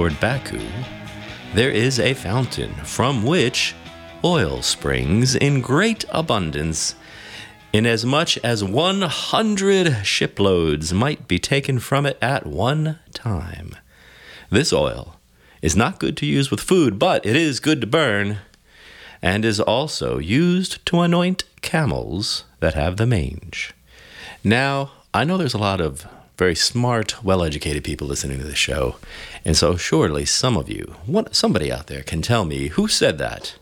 toward Baku, there is a fountain from which oil springs in great abundance, inasmuch as 100 shiploads might be taken from it at one time. This oil is not good to use with food, but it is good to burn, and is also used to anoint camels that have the mange. Now, I know there's a lot of very smart, well educated people listening to this show, and so surely some of you, somebody out there, can tell me who said that.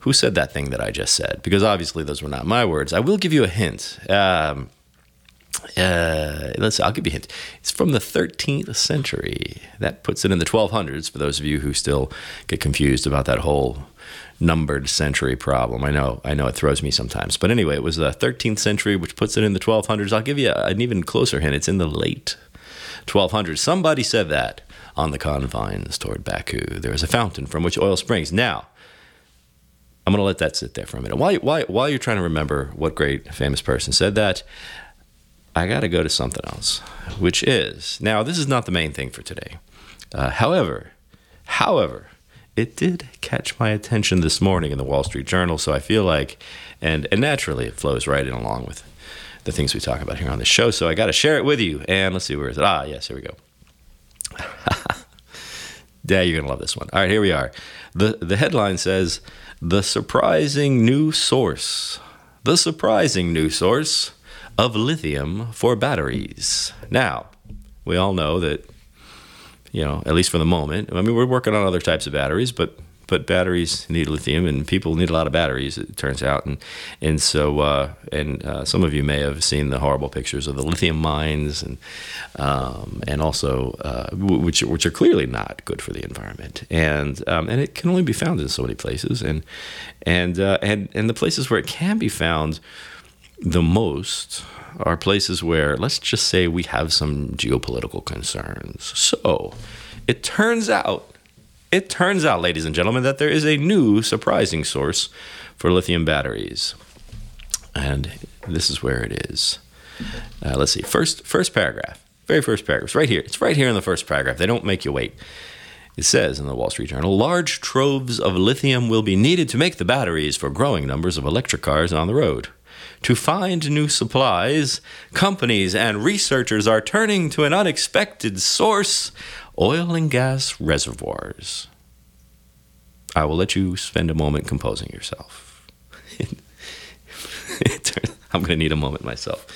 Who said that thing that I just said? Because obviously those were not my words. I will give you a hint. Um, uh, let's I'll give you a hint. It's from the 13th century. That puts it in the 1200s for those of you who still get confused about that whole numbered century problem. I know, I know it throws me sometimes. But anyway, it was the 13th century, which puts it in the 1200s. I'll give you an even closer hint. It's in the late 1200s. Somebody said that on the confines toward Baku. There is a fountain from which oil springs. Now, I'm going to let that sit there for a minute. While, while, while you're trying to remember what great famous person said that, I got to go to something else, which is now, this is not the main thing for today. Uh, however, however, it did catch my attention this morning in the Wall Street Journal. So I feel like, and, and naturally, it flows right in along with the things we talk about here on the show. So I got to share it with you. And let's see, where is it? Ah, yes, here we go. yeah, you're going to love this one. All right, here we are. The, the headline says The surprising new source. The surprising new source of lithium for batteries. Now, we all know that you know, at least for the moment. I mean, we're working on other types of batteries, but but batteries need lithium, and people need a lot of batteries. It turns out, and and so uh, and uh, some of you may have seen the horrible pictures of the lithium mines, and um, and also uh, which which are clearly not good for the environment, and um, and it can only be found in so many places, and and uh, and and the places where it can be found the most are places where, let's just say, we have some geopolitical concerns. So it turns out, it turns out, ladies and gentlemen, that there is a new surprising source for lithium batteries. And this is where it is. Uh, let's see. First, first paragraph. Very first paragraph. It's right here. It's right here in the first paragraph. They don't make you wait. It says in the Wall Street Journal large troves of lithium will be needed to make the batteries for growing numbers of electric cars on the road. To find new supplies, companies and researchers are turning to an unexpected source oil and gas reservoirs. I will let you spend a moment composing yourself. I'm going to need a moment myself.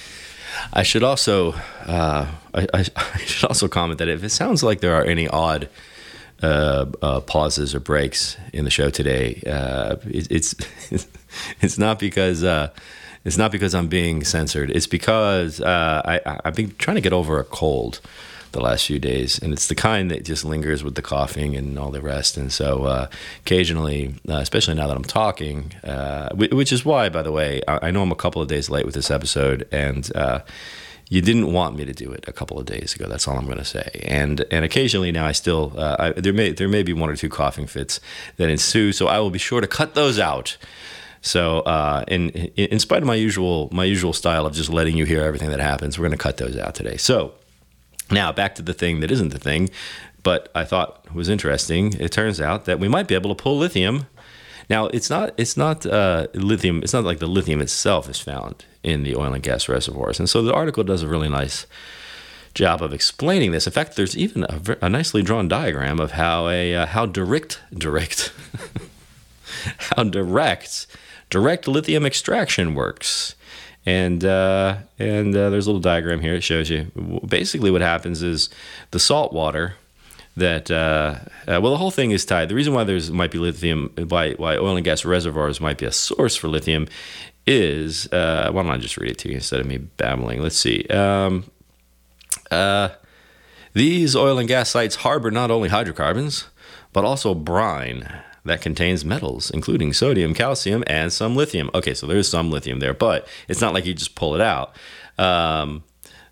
I should also uh, I, I, I, should also comment that if it sounds like there are any odd uh, uh, pauses or breaks in the show today, uh, it, it's it's not because uh, it's not because I'm being censored. It's because uh, I, I've been trying to get over a cold the last few days, and it's the kind that just lingers with the coughing and all the rest. And so, uh, occasionally, uh, especially now that I'm talking, uh, which is why, by the way, I, know I'm a couple of days late with this episode, and uh, you didn't want me to do it a couple of days ago. That's all I'm going to say. And and occasionally now, I still uh, I, there may there may be one or two coughing fits that ensue, so I will be sure to cut those out. So, uh, in in spite of my usual my usual style of just letting you hear everything that happens, we're going to cut those out today. So, now back to the thing that isn't the thing, but I thought was interesting. It turns out that we might be able to pull lithium. Now, it's not it's not uh, lithium. It's not like the lithium itself is found in the oil and gas reservoirs, and so the article does a really nice job of explaining this. In fact, there's even a, a nicely drawn diagram of how a uh, how direct direct how direct direct lithium extraction works. And uh, and uh, there's a little diagram here. It shows you basically what happens is the salt water that uh, uh, well the whole thing is tied. The reason why there's might be lithium why why oil and gas reservoirs might be a source for lithium is uh, why don't I just read it to you instead of me babbling? Let's see. Um, uh, these oil and gas sites harbor not only hydrocarbons but also brine that contains metals, including sodium, calcium, and some lithium. Okay, so there's some lithium there, but it's not like you just pull it out. Um,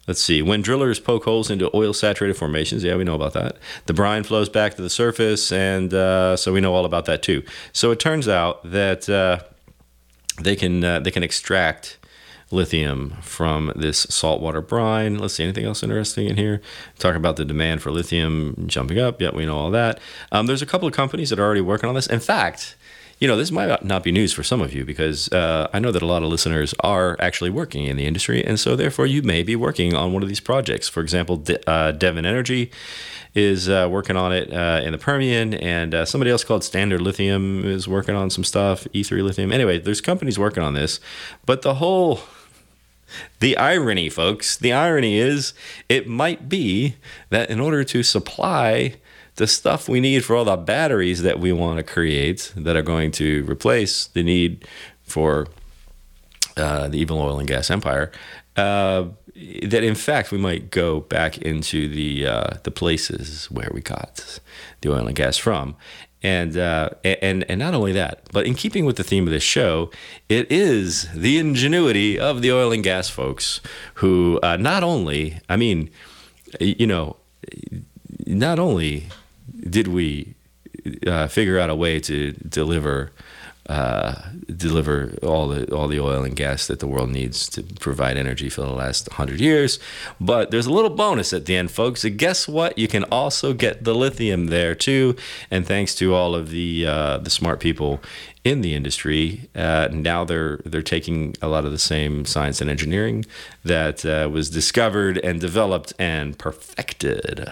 let's see. When drillers poke holes into oil saturated formations, yeah, we know about that. The brine flows back to the surface, and uh, so we know all about that too. So it turns out that uh, they can uh, they can extract lithium from this saltwater brine. Let's see, anything else interesting in here? Talk about the demand for lithium jumping up. Yeah, we know all that. Um, there's a couple of companies that are already working on this. In fact, you know, this might not be news for some of you because uh, I know that a lot of listeners are actually working in the industry, and so therefore you may be working on one of these projects. For example, De- uh, Devon Energy is uh, working on it uh, in the Permian, and uh, somebody else called Standard Lithium is working on some stuff, E3 Lithium. Anyway, there's companies working on this, but the whole the irony, folks, the irony is it might be that in order to supply the stuff we need for all the batteries that we want to create that are going to replace the need for uh, the evil oil and gas empire. Uh, that in fact we might go back into the uh, the places where we got the oil and gas from, and uh, and and not only that, but in keeping with the theme of this show, it is the ingenuity of the oil and gas folks who uh, not only, I mean, you know, not only did we uh, figure out a way to deliver uh, deliver all the all the oil and gas that the world needs to provide energy for the last hundred years. But there's a little bonus at the end, folks. And guess what? You can also get the lithium there too. And thanks to all of the uh, the smart people in the industry, uh, now they're they're taking a lot of the same science and engineering that uh, was discovered and developed and perfected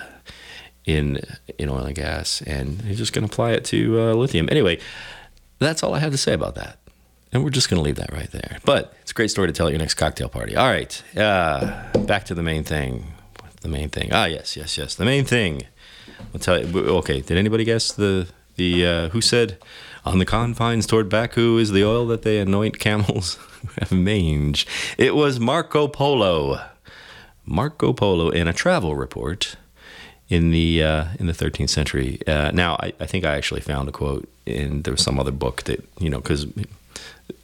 in in oil and gas, and he's just going to apply it to uh, lithium. Anyway, that's all I have to say about that, and we're just going to leave that right there. But it's a great story to tell at your next cocktail party. All right, uh, back to the main thing. The main thing. Ah, yes, yes, yes. The main thing. I'll tell you. Okay, did anybody guess the the uh, who said on the confines toward Baku is the oil that they anoint camels have mange? It was Marco Polo. Marco Polo in a travel report in the uh, in the 13th century. Uh, now, I, I, think I actually found a quote in there was some other book that you know because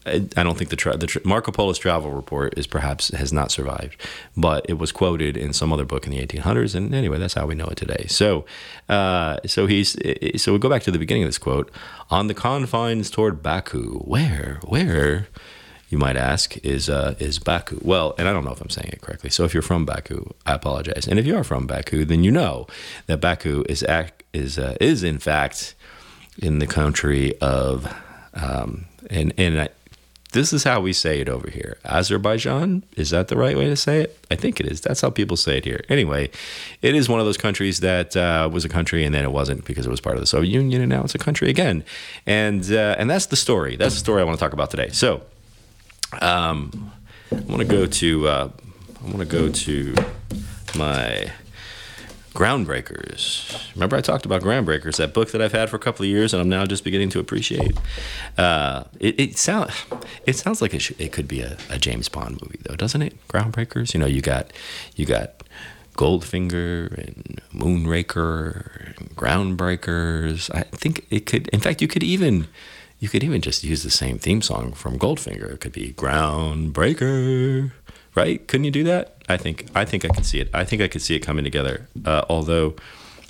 I, I, don't think the, tra- the tra- Marco Polo's travel report is perhaps has not survived, but it was quoted in some other book in the 1800s, and anyway, that's how we know it today. So, uh, so he's so we go back to the beginning of this quote: "On the confines toward Baku, where, where." you might ask, is uh, is Baku. Well, and I don't know if I'm saying it correctly. So if you're from Baku, I apologize. And if you are from Baku, then you know that Baku is act, is uh, is in fact in the country of um, and and I, this is how we say it over here. Azerbaijan is that the right way to say it? I think it is. That's how people say it here. Anyway, it is one of those countries that uh, was a country and then it wasn't because it was part of the Soviet Union and now it's a country again. And uh, and that's the story. That's the story I want to talk about today. So. Um, I want to go to uh, I want to go to my Groundbreakers. Remember, I talked about Groundbreakers, that book that I've had for a couple of years, and I'm now just beginning to appreciate. Uh, it, it sounds it sounds like it, it could be a, a, James Bond movie, though, doesn't it? Groundbreakers. You know, you got you got Goldfinger and Moonraker and Groundbreakers. I think it could. In fact, you could even you could even just use the same theme song from Goldfinger. It could be Groundbreaker, right? Couldn't you do that? I think I think I can see it. I think I could see it coming together. Uh, although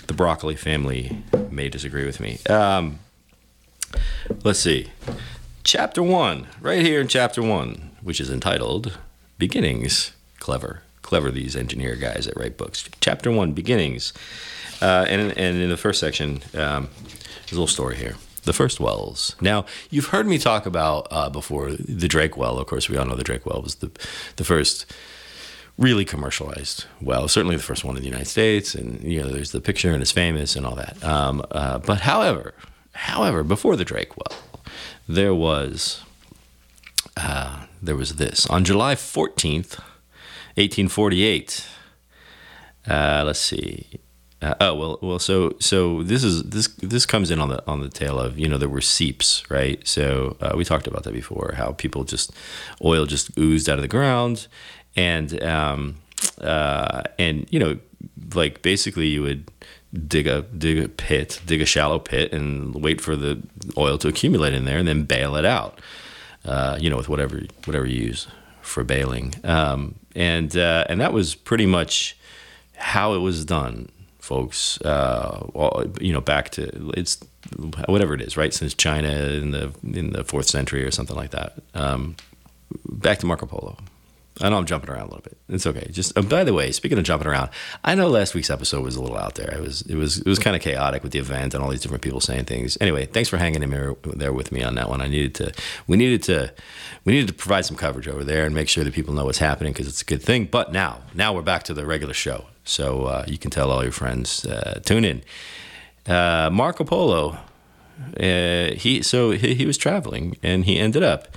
the Broccoli family may disagree with me. Um, let's see. Chapter one, right here in chapter one, which is entitled "Beginnings." Clever, clever. These engineer guys that write books. Chapter one, beginnings, uh, and and in the first section, um, there's a little story here the first wells. Now, you've heard me talk about uh, before the Drake well. Of course, we all know the Drake well was the the first really commercialized well, certainly the first one in the United States. And you know, there's the picture and it's famous and all that. Um, uh, but however, however, before the Drake well, there was uh, there was this on July 14th, 1848. Uh, let's see. Uh, oh well, well. So so this is this this comes in on the on the tail of you know there were seeps, right? So uh, we talked about that before. How people just oil just oozed out of the ground, and um, uh, and you know like basically you would dig a dig a pit, dig a shallow pit, and wait for the oil to accumulate in there, and then bail it out. Uh, you know with whatever whatever you use for bailing, um, and uh, and that was pretty much how it was done folks, uh, you know, back to it's whatever it is, right? Since China in the in the fourth century or something like that. Um, back to Marco Polo. I know I'm jumping around a little bit. It's okay. Just uh, by the way, speaking of jumping around, I know last week's episode was a little out there. It was it was it was kind of chaotic with the event and all these different people saying things. Anyway, thanks for hanging in there, there with me on that one. I needed to we needed to we needed to provide some coverage over there and make sure that people know what's happening because it's a good thing. But now now we're back to the regular show, so uh, you can tell all your friends uh, tune in. Uh, Marco Polo, uh, he so he, he was traveling and he ended up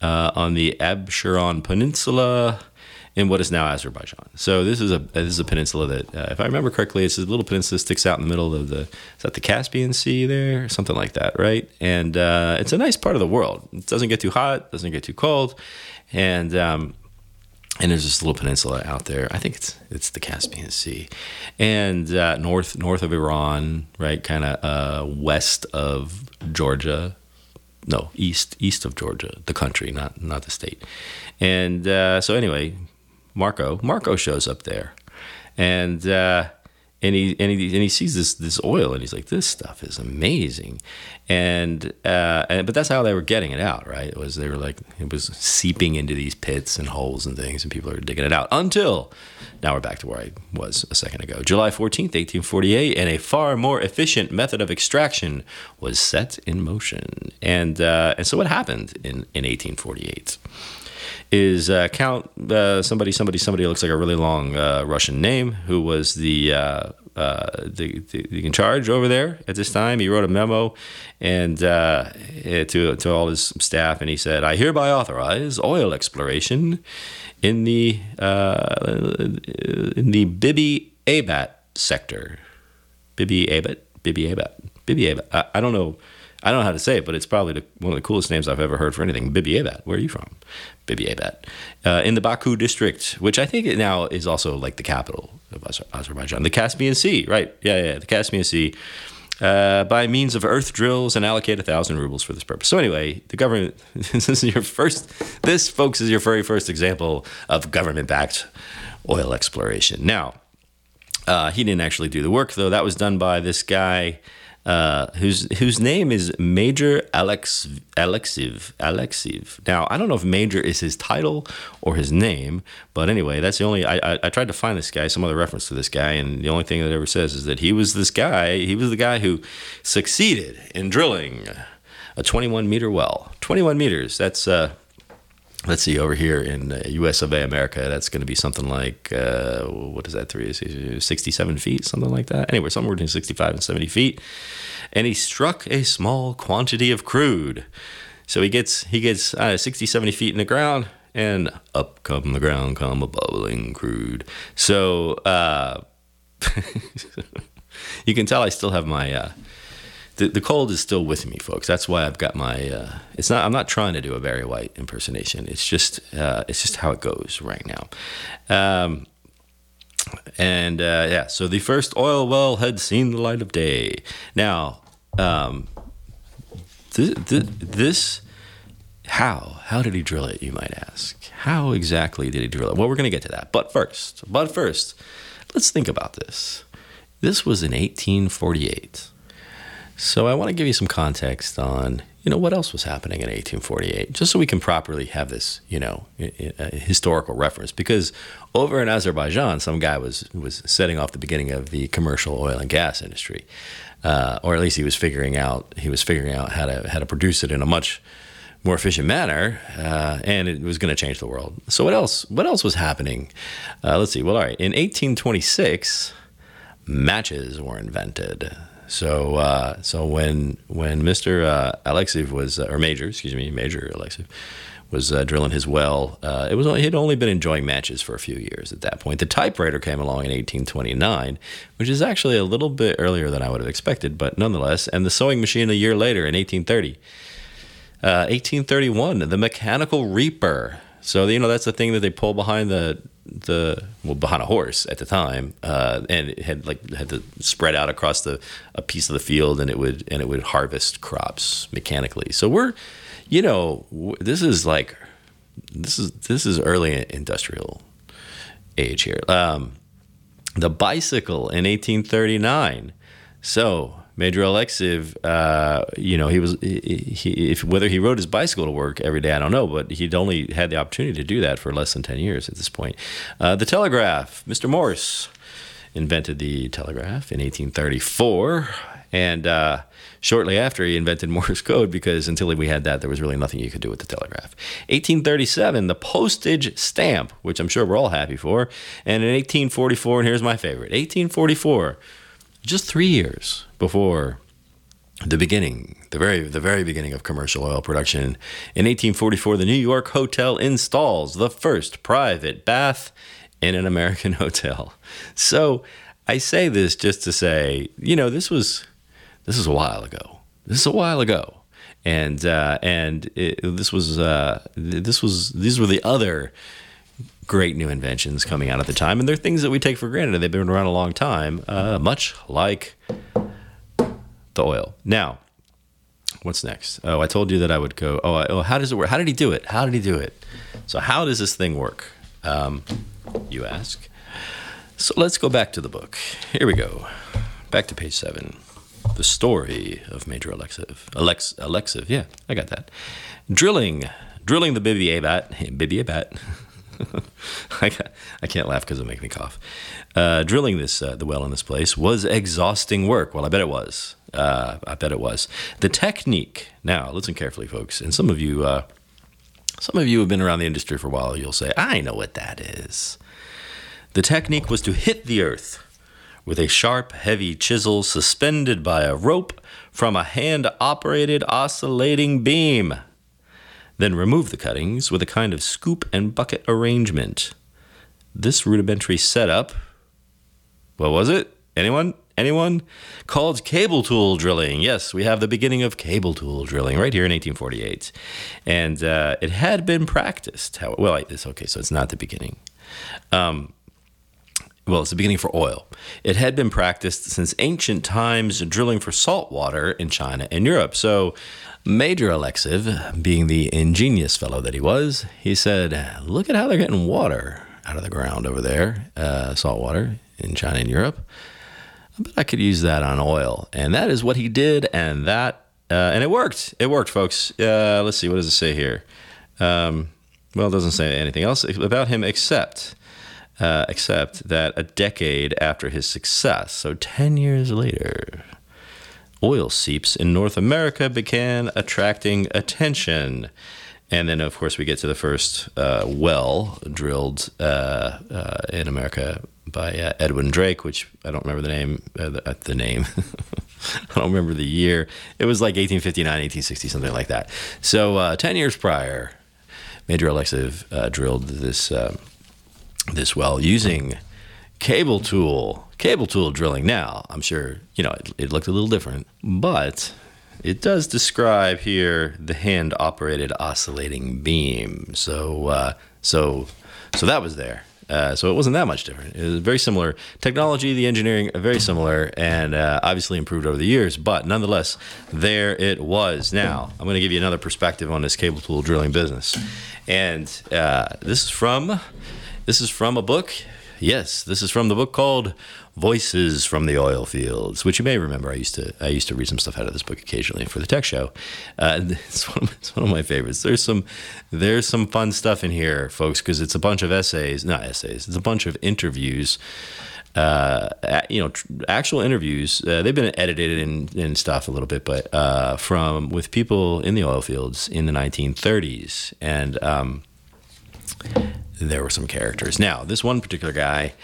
uh, on the Absheron Peninsula in what is now Azerbaijan. So this is a this is a peninsula that, uh, if I remember correctly, it's a little peninsula that sticks out in the middle of the is that the Caspian Sea there, something like that, right? And it's a nice part of the world. It doesn't get too hot, doesn't get too cold, and um, and there's this little peninsula out there. I think it's it's the Caspian Sea, and uh, north north of Iran, right, kind of uh, west of Georgia, no east east of Georgia, the country, not not the state. And uh, so anyway, Marco Marco shows up there, and uh, and he and he and he sees this this oil, and he's like, this stuff is amazing, and uh, and but that's how they were getting it out, right? It was they were like it was seeping into these pits and holes and things, and people are digging it out until now we're back to where I was a second ago. July 14th, 1848, and a far more efficient method of extraction was set in motion. And, uh, and so what happened in, in 1848? Is uh, Count uh, somebody somebody somebody looks like a really long uh, Russian name who was the, uh, uh, the, the in charge over there at this time. He wrote a memo and uh, to to all his staff, and he said, "I hereby authorize oil exploration in the in the Bibi Abat sector. Bibi Abat, Bibi Abat, Bibi Abat. I, I, don't know. I don't know how to say it, but it's probably the, one of the coolest names I've ever heard for anything. Bibi Abat. Where are you from? Bibi Abat. Uh, in the Baku district, which I think now is also like the capital of Azerbaijan. The Caspian Sea, right? Yeah, yeah, the Caspian Sea uh, by means of earth drills and allocate a thousand rubles for this purpose. So anyway, the government. this is your first. This, folks, is your very first example of government-backed oil exploration. Now, uh, he didn't actually do the work though. That was done by this guy uh, whose whose name is Major Alex Alexiv Alexiv. Now I don't know if Major is his title or his name, but anyway, that's the only. I, I, I tried to find this guy, some other reference to this guy, and the only thing that ever says is that he was this guy. He was the guy who succeeded in drilling a 21 meter well. 21 meters. That's uh, let's see over here in uh, US of A America that's going to be something like uh, what is that three 67 feet something like that? Anyway somewhere between 65 and 70 feet. And he struck a small quantity of crude. So he gets he gets uh, 60 70 feet in the ground and up come the ground come a bubbling crude. So uh, you can tell I still have my uh, the, the cold is still with me, folks. That's why I've got my. Uh, it's not. I'm not trying to do a Barry White impersonation. It's just. Uh, it's just how it goes right now. Um, and uh, yeah, so the first oil well had seen the light of day. Now, um, th- th- this. How? How did he drill it, you might ask? How exactly did he drill it? Well, we're going to get to that. But first, but first, let's think about this. This was in 1848. So I want to give you some context on, you know, what else was happening in 1848, just so we can properly have this, you know, historical reference. Because over in Azerbaijan, some guy was was setting off the beginning of the commercial oil and gas industry, uh, or at least he was figuring out he was figuring out how to how to produce it in a much more efficient manner, uh, and it was going to change the world. So what else? What else was happening? Uh, let's see. Well, all right. In 1826, matches were invented. So uh, so when when Mr. Uh, Alexiev was uh, or Major, excuse me, Major Alexiev was uh, drilling his well, uh, it was only, he'd only been enjoying matches for a few years at that point. The typewriter came along in 1829, which is actually a little bit earlier than I would have expected, but nonetheless. And the sewing machine a year later in 1830. 1831, uh, the mechanical reaper. So you know that's the thing that they pull behind the the well behind a horse at the time, uh, and it had like had to spread out across the a piece of the field, and it would and it would harvest crops mechanically. So we're, you know, this is like this is this is early industrial age here. Um, the bicycle in 1839. So Major Alexiv, uh, you know, he was he, he, if whether he rode his bicycle to work every day, I don't know, but he'd only had the opportunity to do that for less than ten years at this point. Uh, the telegraph, Mr. Morse invented the telegraph in 1834, and uh, shortly after he invented Morse code because until we had that, there was really nothing you could do with the telegraph. 1837, the postage stamp, which I'm sure we're all happy for, and in 1844, and here's my favorite, 1844 just three years before the beginning, the very the very beginning of commercial oil production. In 1844, the New York Hotel installs the first private bath in an American hotel. So I say this just to say, you know, this was this is a while ago. This is a while ago, and uh, and it, this was uh, this was these were the other great new inventions coming out at the time, and they're things that we take for granted, and they've been around a long time, uh, much like the oil. Now, what's next? Oh, I told you that I would go. Oh, oh, how does it work? How did he do it? How did he do it? So, how does this thing work? Um, you ask. So let's go back to the book. Here we go. Back to page seven. The story of Major Alexiv. Alex, Alexiv, yeah, I got that. Drilling, drilling the Bibi Abat, Bibi Abat. I, can't laugh because it'll make me cough. Uh, drilling this uh, the well in this place was exhausting work. Well, I bet it was. Uh, I bet it was. The technique. Now, listen carefully, folks. And some of you, uh, some of you have been around the industry for a while. You'll say, "I know what that is." The technique was to hit the earth with a sharp, heavy chisel suspended by a rope from a hand-operated oscillating beam. Then remove the cuttings with a kind of scoop and bucket arrangement. This rudimentary setup, what was it? Anyone? Anyone? Called cable tool drilling. Yes, we have the beginning of cable tool drilling right here in 1848. And uh, it had been practiced. How, well, it's okay, so it's not the beginning. Um, well, it's the beginning for oil. It had been practiced since ancient times, drilling for salt water in China and Europe. So Major Alexiv, being the ingenious fellow that he was, he said, Look at how they're getting water out of the ground over there, uh, salt water in China and Europe. I bet I could use that on oil. And that is what he did, and that, uh, and it worked. It worked, folks. Uh, let's see, what does it say here? Um, well, it doesn't say anything else about him except. Uh, except that a decade after his success, so 10 years later, oil seeps in North America began attracting attention. And then, of course, we get to the first uh, well drilled uh, uh, in America by uh, Edwin Drake, which I don't remember the name. Uh, the, uh, the, name. I don't remember the year. It was like 1859, 1860, something like that. So, 10 years prior, Major Alexiv drilled this this well using cable tool cable tool drilling now i'm sure you know it, it, looked a little different but it does describe here the hand operated oscillating beam so uh, so so that was there uh, so it wasn't that much different. It was very similar technology, the engineering, very similar, and uh, obviously improved over the years. But nonetheless, there it was. Now I'm going to give you another perspective on this cable tool drilling business, and uh, this is from this is from a book Yes, this is from the book called Voices from the Oil Fields, which you may remember. I used to I used to read some stuff out of this book occasionally for the tech show. Uh, it's, one of, it's one of my favorites. There's some there's some fun stuff in here, folks, because it's a bunch of essays, not essays. It's a bunch of interviews. Uh, you know, actual interviews. Uh, they've been edited and, and stuff a little bit, but uh, from with people in the oil fields in the 1930s, and um, there were some characters. Now, this one particular guy,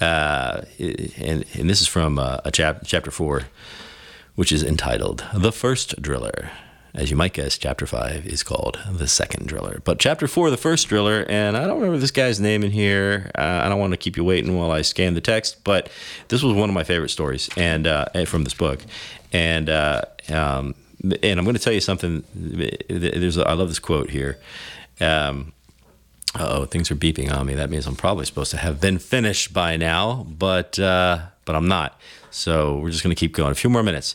uh, and, and this is from uh, a chap- chapter four, which is entitled The First Driller. As you might guess, chapter five is called The Second Driller. But chapter four, The First Driller, and I don't remember this guy's name in here. Uh, I don't want to keep you waiting while I scan the text, but this was one of my favorite stories and uh, from this book. And, uh, um, and I'm going to tell you something. There's a, I love this quote here. Um, oh, things are beeping on me. That means I'm probably supposed to have been finished by now, but uh, but I'm not. So we're just going to keep going. A few more minutes.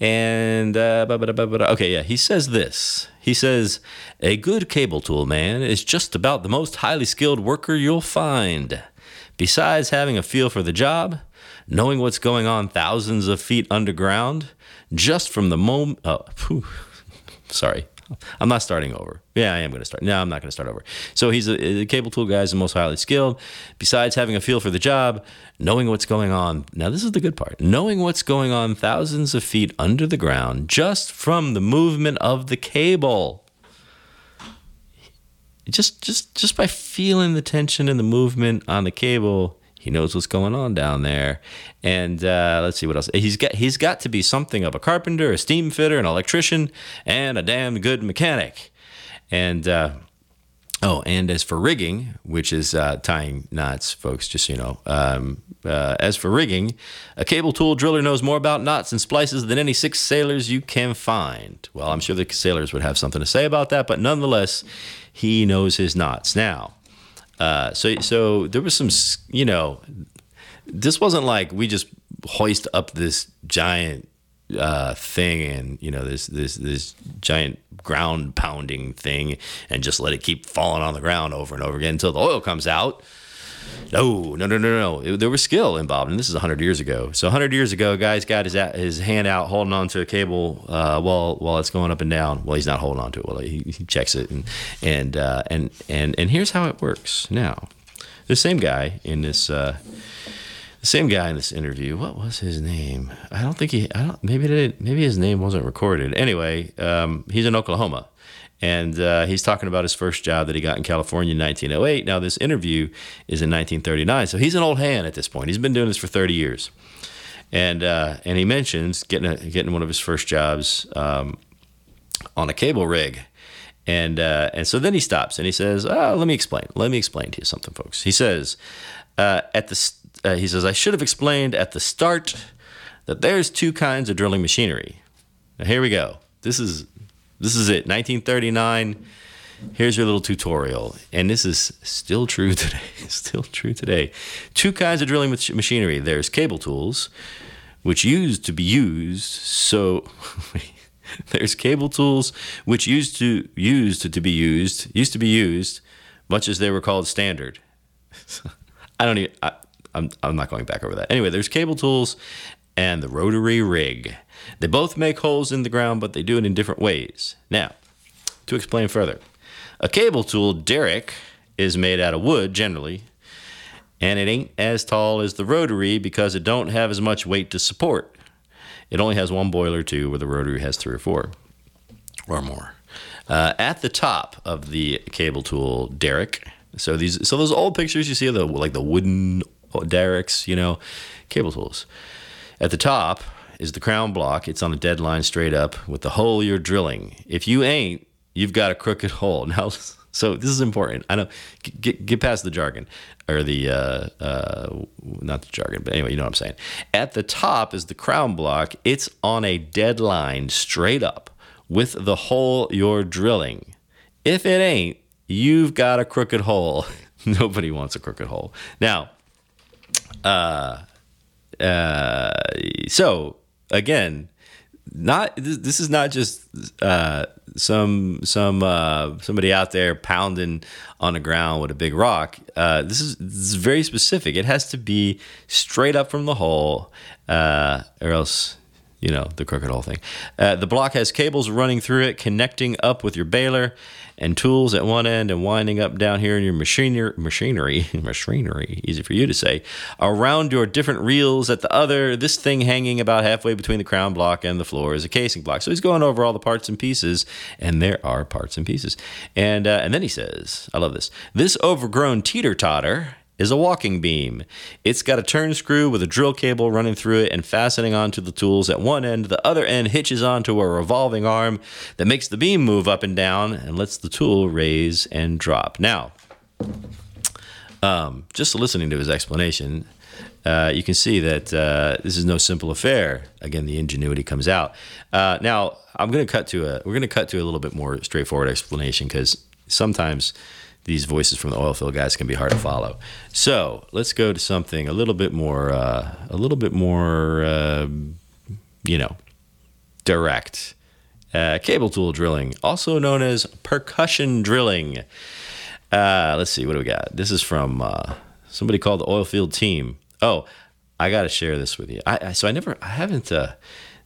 And uh, okay, yeah, he says this. He says, A good cable tool man is just about the most highly skilled worker you'll find. Besides having a feel for the job, knowing what's going on thousands of feet underground, just from the moment. Oh, sorry, I'm not starting over. Yeah, I am going to start. No, I'm not going to start over. So he's a, cable tool guy is the most highly skilled. Besides having a feel for the job, knowing what's going on. Now, this is the good part. Knowing what's going on thousands of feet under the ground just from the movement of the cable. Just just just by feeling the tension and the movement on the cable, he knows what's going on down there. And uh, let's see what else. He's got he's got to be something of a carpenter, a steam fitter, an electrician, and a damn good mechanic. And uh, oh, and as for rigging, which is uh, tying knots, folks, just so you know. Um, uh, as for rigging, a cable tool driller knows more about knots and splices than any six sailors you can find. Well, I'm sure the sailors would have something to say about that, but nonetheless, he knows his knots. Now, uh, so so there was some, you know, this wasn't like we just hoist up this giant uh, thing and you know this this this giant ground pounding thing and just let it keep falling on the ground over and over again until the oil comes out. No, no, no, no, no. It, there was skill involved, and this is 100 years ago. So 100 years ago, guy's got his his hand out, holding onto a cable uh, while while it's going up and down. Well, he's not holding onto it. Well, he, he checks it, and and uh, and and and here's how it works. Now, the same guy in this. Uh, the same guy in this interview. What was his name? I don't think he. I don't. Maybe maybe his name wasn't recorded. Anyway, um, he's in Oklahoma, and uh, he's talking about his first job that he got in California in 1908. Now, this interview is in 1939, so he's an old hand at this point. He's been doing this for 30 years, and uh, and he mentions getting a, getting one of his first jobs um, on a cable rig. And uh, and so then he stops and he says, oh, "Let me explain. Let me explain to you something, folks." He says, uh, "At the uh, he says I should have explained at the start that there's two kinds of drilling machinery. Now here we go. This is this is it, 1939. Here's your little tutorial. And this is still true today. still true today. Two kinds of drilling machinery there's cable tools, which used to be used so. there's cable tools which used to used to be used used to be used much as they were called standard i don't even I, I'm, I'm not going back over that anyway there's cable tools and the rotary rig they both make holes in the ground, but they do it in different ways. Now, to explain further, a cable tool derrick is made out of wood generally, and it ain't as tall as the rotary because it don't have as much weight to support. It only has one boiler too, where the rotary has three or four or more. Uh, at the top of the cable tool derrick, so these, so those old pictures you see of the like the wooden derricks, you know, cable tools. At the top is the crown block. It's on a dead line straight up with the hole you're drilling. If you ain't, you've got a crooked hole. Now, so this is important. I know. Get, get past the jargon or the uh, uh, not the jargon, but anyway, you know what I'm saying. At the top is the crown block. It's on a dead line straight up with the hole you're drilling. If it ain't, you've got a crooked hole. Nobody wants a crooked hole. Now, uh, uh, so again, not this is not just uh, some some uh, somebody out there pounding on the ground with a big rock. Uh, this, is, this is very specific. It has to be straight up from the hole, uh, or else you know the crooked hole thing. Uh, the block has cables running through it, connecting up with your baler and tools at one end and winding up down here in your machinery, machinery, machinery, easy for you to say, around your different reels at the other. This thing hanging about halfway between the crown block and the floor is a casing block. So he's going over all the parts and pieces, and there are parts and pieces. And uh, and then he says, I love this. This overgrown teeter totter is a walking beam. It's got a turn screw with a drill cable running through it and fastening onto the tools at one end. The other end hitches onto a revolving arm that makes the beam move up and down and lets the tool raise and drop. Now, um, just listening to his explanation, uh, you can see that uh, this is no simple affair. Again, the ingenuity comes out. Uh, now, I'm going to cut to a we're going to cut to a little bit more straightforward explanation because sometimes these voices from the oil field guys can be hard to follow. So let's go to something a little bit more, uh, a little bit more, uh, you know, direct. Uh, cable tool drilling, also known as percussion drilling. Uh, let's see, what do we got? This is from uh, somebody called the oil field team. Oh, I got to share this with you. I, I, so I never, I haven't. Uh,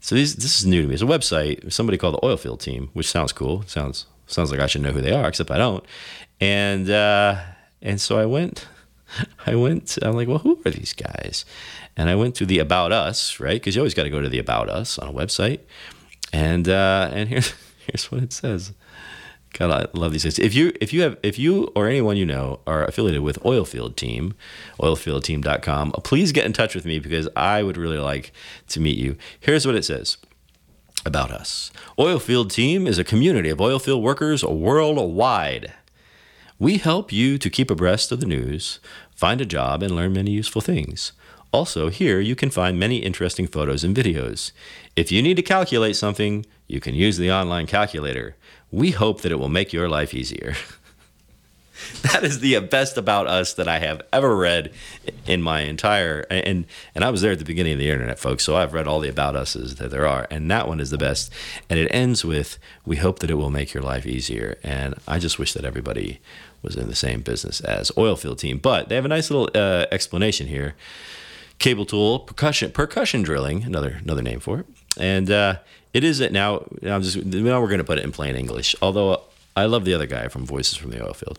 so these, this is new to me. It's a website. Somebody called the Oilfield Team, which sounds cool. Sounds sounds like I should know who they are, except I don't. And uh, and so I went. I went. I'm like, well, who are these guys? And I went to the About Us, right? Because you always got to go to the About Us on a website. And uh, and here's here's what it says. God, I love these things. If you if you have if you or anyone you know are affiliated with Oilfield Team, oilfieldteam.com, please get in touch with me because I would really like to meet you. Here's what it says about us. Oilfield Team is a community of oilfield workers worldwide. We help you to keep abreast of the news, find a job, and learn many useful things. Also, here you can find many interesting photos and videos. If you need to calculate something, you can use the online calculator. We hope that it will make your life easier. that is the best about us that I have ever read in my entire and and I was there at the beginning of the internet, folks. So I've read all the about us's that there are, and that one is the best. And it ends with, "We hope that it will make your life easier." And I just wish that everybody was in the same business as Oilfield Team. But they have a nice little uh, explanation here cable tool, percussion percussion drilling, another another name for it, and uh, it is it now. I'm just now we're going to put it in plain English. Although I love the other guy from Voices from the Oilfield.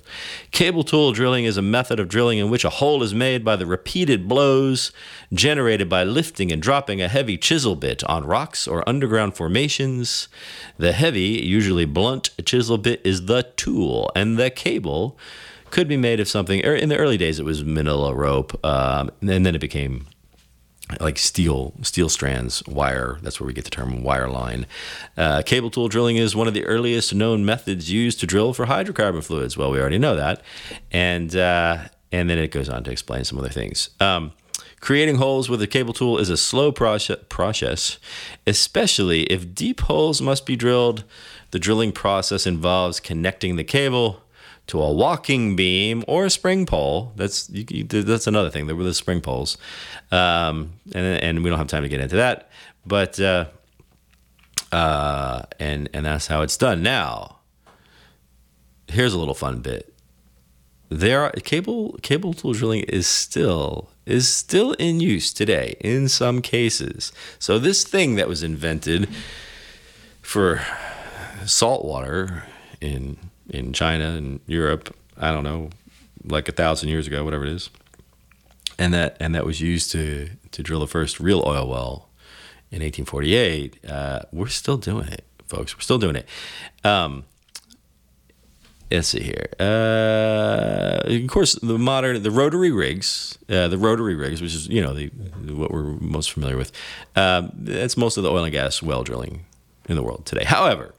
Cable tool drilling is a method of drilling in which a hole is made by the repeated blows generated by lifting and dropping a heavy chisel bit on rocks or underground formations. The heavy, usually blunt chisel bit is the tool, and the cable could be made of something. Er, in the early days, it was manila rope, um, and then it became like steel steel strands wire that's where we get the term wire line uh, cable tool drilling is one of the earliest known methods used to drill for hydrocarbon fluids. Well we already know that. And uh, and then it goes on to explain some other things. Um, creating holes with a cable tool is a slow process process especially if deep holes must be drilled. The drilling process involves connecting the cable to a walking beam or a spring pole. That's you, you, that's another thing. There were the spring poles, um, and and we don't have time to get into that. But uh, uh, and and that's how it's done. Now, here's a little fun bit. There are cable cable tool drilling is still is still in use today in some cases. So this thing that was invented for salt water in in China and Europe. I don't know, like a thousand years ago, whatever it is, and that and that was used to to drill the first real oil well in 1848. Uh, we're still doing it, folks. We're still doing it. Um, let's see here. Uh, of course, the modern, the rotary rigs, uh, the rotary rigs, which is you know the what we're most familiar with. Um, that's most of the oil and gas well drilling in the world today. However,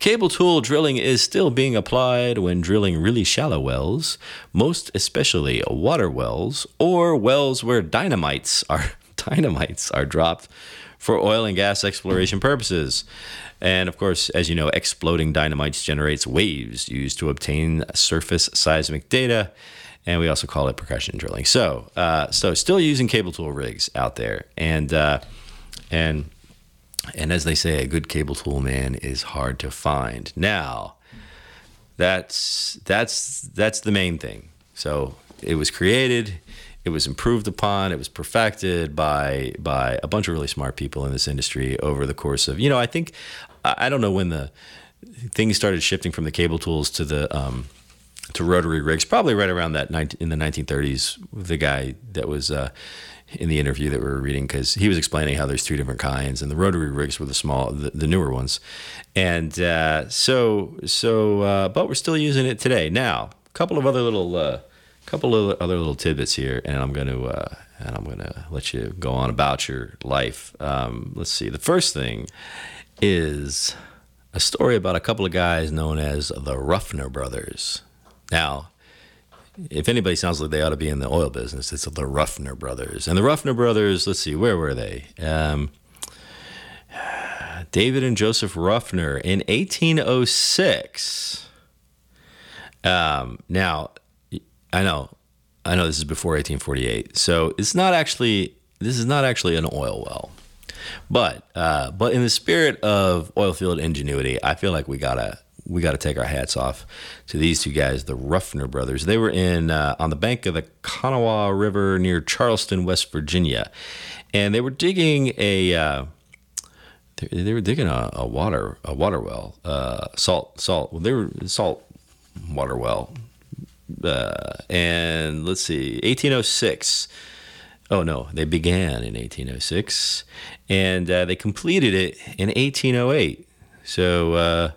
Cable tool drilling is still being applied when drilling really shallow wells, most especially water wells or wells where dynamites are dynamites are dropped for oil and gas exploration purposes. And of course, as you know, exploding dynamites generates waves used to obtain surface seismic data, and we also call it percussion drilling. So, uh, so still using cable tool rigs out there, and uh, and and as they say, a good cable tool man is hard to find. Now, that's that's that's the main thing. So it was created, it was improved upon, it was perfected by by a bunch of really smart people in this industry over the course of you know I think I don't know when the things started shifting from the cable tools to the um, to rotary rigs. Probably right around that 19, in the 1930s. The guy that was uh, in the interview that we were reading because he was explaining how there's two different kinds, and the rotary rigs were the small, the, the newer ones, and uh, so so. Uh, but we're still using it today. Now, a couple of other little, uh, couple of other little tidbits here, and I'm going to uh, and I'm going to let you go on about your life. Um, let's see. The first thing is a story about a couple of guys known as the Ruffner brothers. Now, if anybody sounds like they ought to be in the oil business, it's the Ruffner brothers. And the Ruffner brothers, let's see, where were they? Um, David and Joseph Ruffner in 1806. Um, now, I know, I know this is before 1848, so it's not actually this is not actually an oil well, but uh, but in the spirit of oil field ingenuity, I feel like we gotta we got to take our hats off to these two guys, the Ruffner brothers. They were in uh, on the bank of the Kanawha River near Charleston, West Virginia, and they were digging a. Uh, they, they were digging a, a, water a water well, uh, salt salt. Well, they were salt water well, uh, and let's see, 1806. Oh no, they began in 1806, and uh, they completed it in 1808. So uh,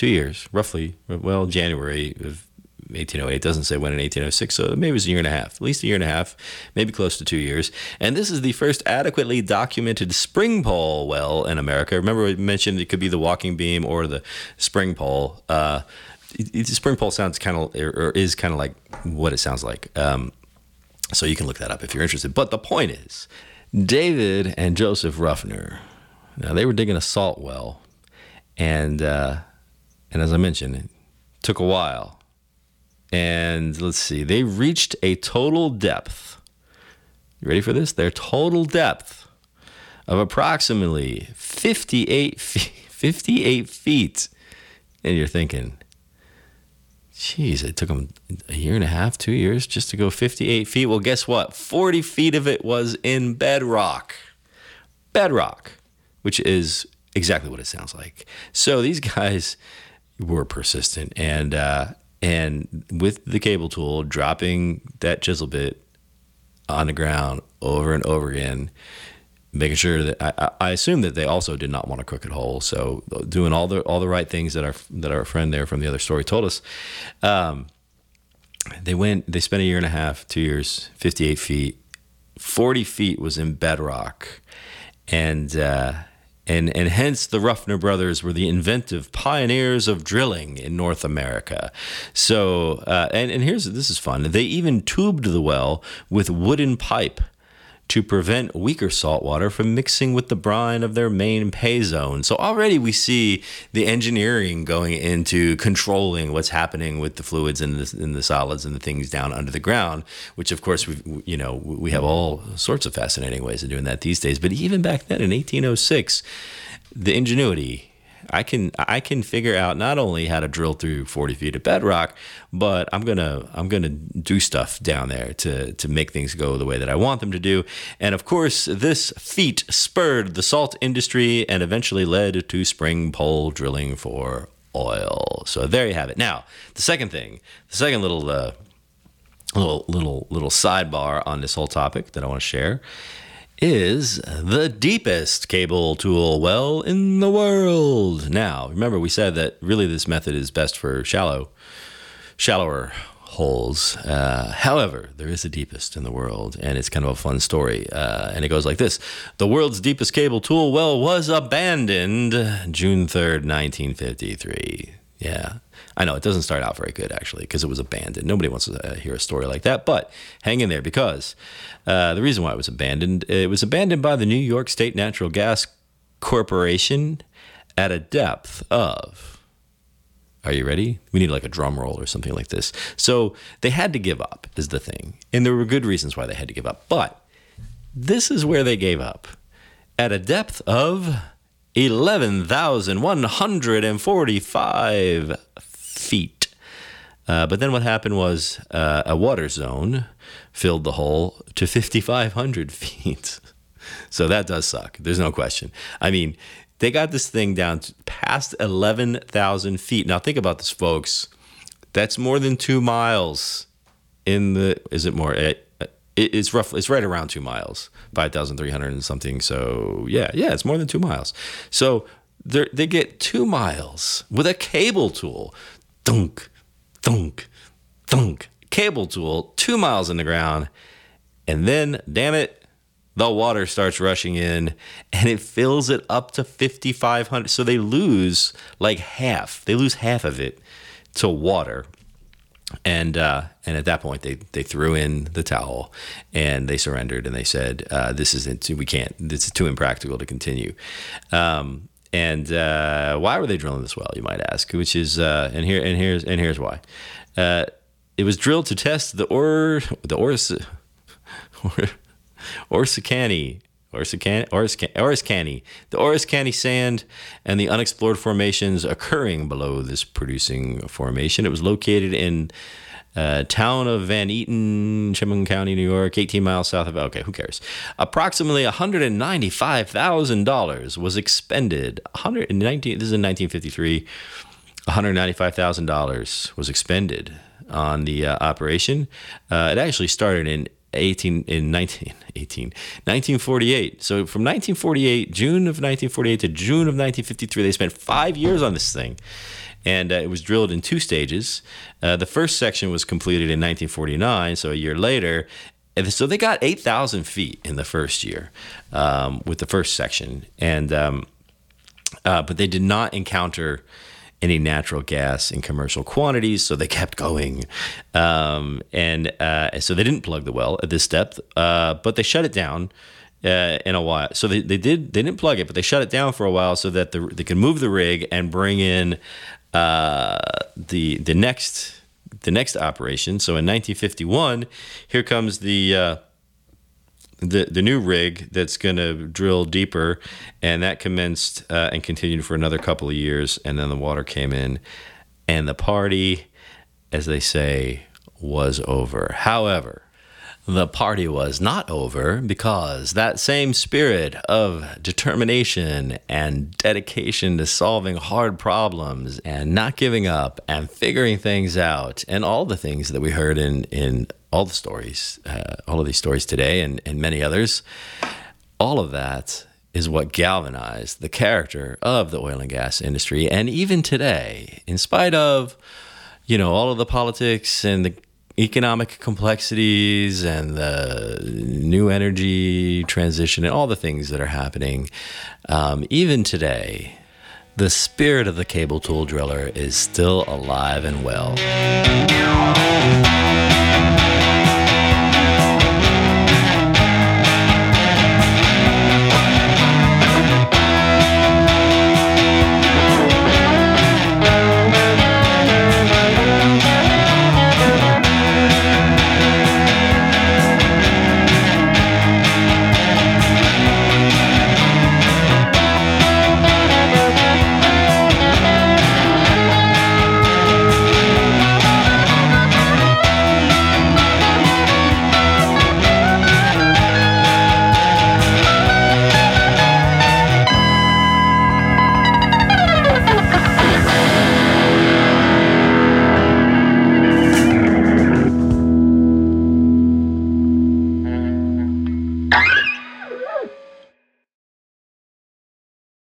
two years, roughly. Well, January of 1808 doesn't say when in 1806, so maybe it was a year and a half, at least a year and a half, maybe close to two years. And this is the first adequately documented spring pole well in America. Remember, we mentioned it could be the walking beam or the spring pole. Uh, spring pole sounds kind of, or is kind of like what it sounds like. Um, so you can look that up if you're interested. But the point is, David and Joseph Ruffner, now they were digging a salt well, and uh, and as I mentioned, it took a while. And let's see, they reached a total depth. You ready for this? Their total depth of approximately 58 feet, 58 feet. And you're thinking, Jeez, it took them a year and a half, two years just to go 58 feet. Well, guess what? 40 feet of it was in bedrock. Bedrock, which is exactly what it sounds like. So these guys were persistent and, uh, and with the cable tool, dropping that chisel bit on the ground over and over again, making sure that I, I assume that they also did not want a crooked hole. So doing all the all the right things that our that our friend there from the other story told us. Um, they went. They spent a year and a half, two years, fifty eight feet, forty feet was in bedrock, and. Uh, and, and hence the Ruffner brothers were the inventive pioneers of drilling in North America. So, uh, and, and here's this is fun. They even tubed the well with wooden pipe to prevent weaker salt water from mixing with the brine of their main pay zone. So already we see the engineering going into controlling what's happening with the fluids and the, and the solids and the things down under the ground, which of course we you know we have all sorts of fascinating ways of doing that these days. But even back then in 1806, the ingenuity I can I can figure out not only how to drill through 40 feet of bedrock, but I'm gonna I'm gonna do stuff down there to to make things go the way that I want them to do. And of course, this feat spurred the salt industry and eventually led to spring pole drilling for oil. So there you have it. Now, the second thing, the second little uh, little little little sidebar on this whole topic that I want to share is the deepest cable tool well in the world. Now, remember we said that really this method is best for shallow, shallower holes. Uh, however, there is the deepest in the world, and it's kind of a fun story. Uh, and it goes like this: The world's deepest cable tool well was abandoned June third, nineteen fifty-three. Yeah. I know it doesn't start out very good actually because it was abandoned. Nobody wants to uh, hear a story like that, but hang in there because uh, the reason why it was abandoned, it was abandoned by the New York State Natural Gas Corporation at a depth of. Are you ready? We need like a drum roll or something like this. So they had to give up, is the thing. And there were good reasons why they had to give up. But this is where they gave up at a depth of 11,145 feet. Uh, but then what happened was uh, a water zone filled the hole to 5,500 feet. so that does suck. There's no question. I mean, they got this thing down past 11,000 feet. Now, think about this, folks. That's more than two miles in the, is it more? It, it's roughly, it's right around two miles, 5,300 and something. So, yeah, yeah, it's more than two miles. So, they get two miles with a cable tool thunk, thunk, thunk. Cable tool, two miles in the ground. And then, damn it, the water starts rushing in and it fills it up to 5,500. So they lose like half. They lose half of it to water. And uh, and at that point, they, they threw in the towel and they surrendered and they said, uh, "This isn't. We can't. This is too impractical to continue." Um, and uh, why were they drilling this well? You might ask. Which is uh, and here and here's and here's why. Uh, it was drilled to test the or the Ors or, Orsicani Oriskany, Oriskany, the Oriskany sand and the unexplored formations occurring below this producing formation. It was located in uh, town of Van Etten, Chemung County, New York, 18 miles south of. Okay, who cares? Approximately 195,000 dollars was expended. 119. This is in 1953. 195,000 dollars was expended on the uh, operation. Uh, it actually started in 18 in 19, 18, 1948. So from 1948, June of 1948 to June of 1953, they spent five years on this thing and uh, it was drilled in two stages. Uh, the first section was completed in 1949, so a year later. And so they got 8,000 feet in the first year um, with the first section, and um, uh, but they did not encounter any natural gas in commercial quantities, so they kept going. Um, and uh, so they didn't plug the well at this depth, uh, but they shut it down uh, in a while. So they, they did they didn't plug it, but they shut it down for a while so that the, they could move the rig and bring in uh, the the next the next operation. So in 1951, here comes the uh, the the new rig that's going to drill deeper, and that commenced uh, and continued for another couple of years, and then the water came in, and the party, as they say, was over. However, the party was not over because that same spirit of determination and dedication to solving hard problems and not giving up and figuring things out and all the things that we heard in, in all the stories, uh, all of these stories today and, and many others, all of that is what galvanized the character of the oil and gas industry. And even today, in spite of, you know, all of the politics and the economic complexities and the new energy transition and all the things that are happening, um, even today, the spirit of the cable tool driller is still alive and well.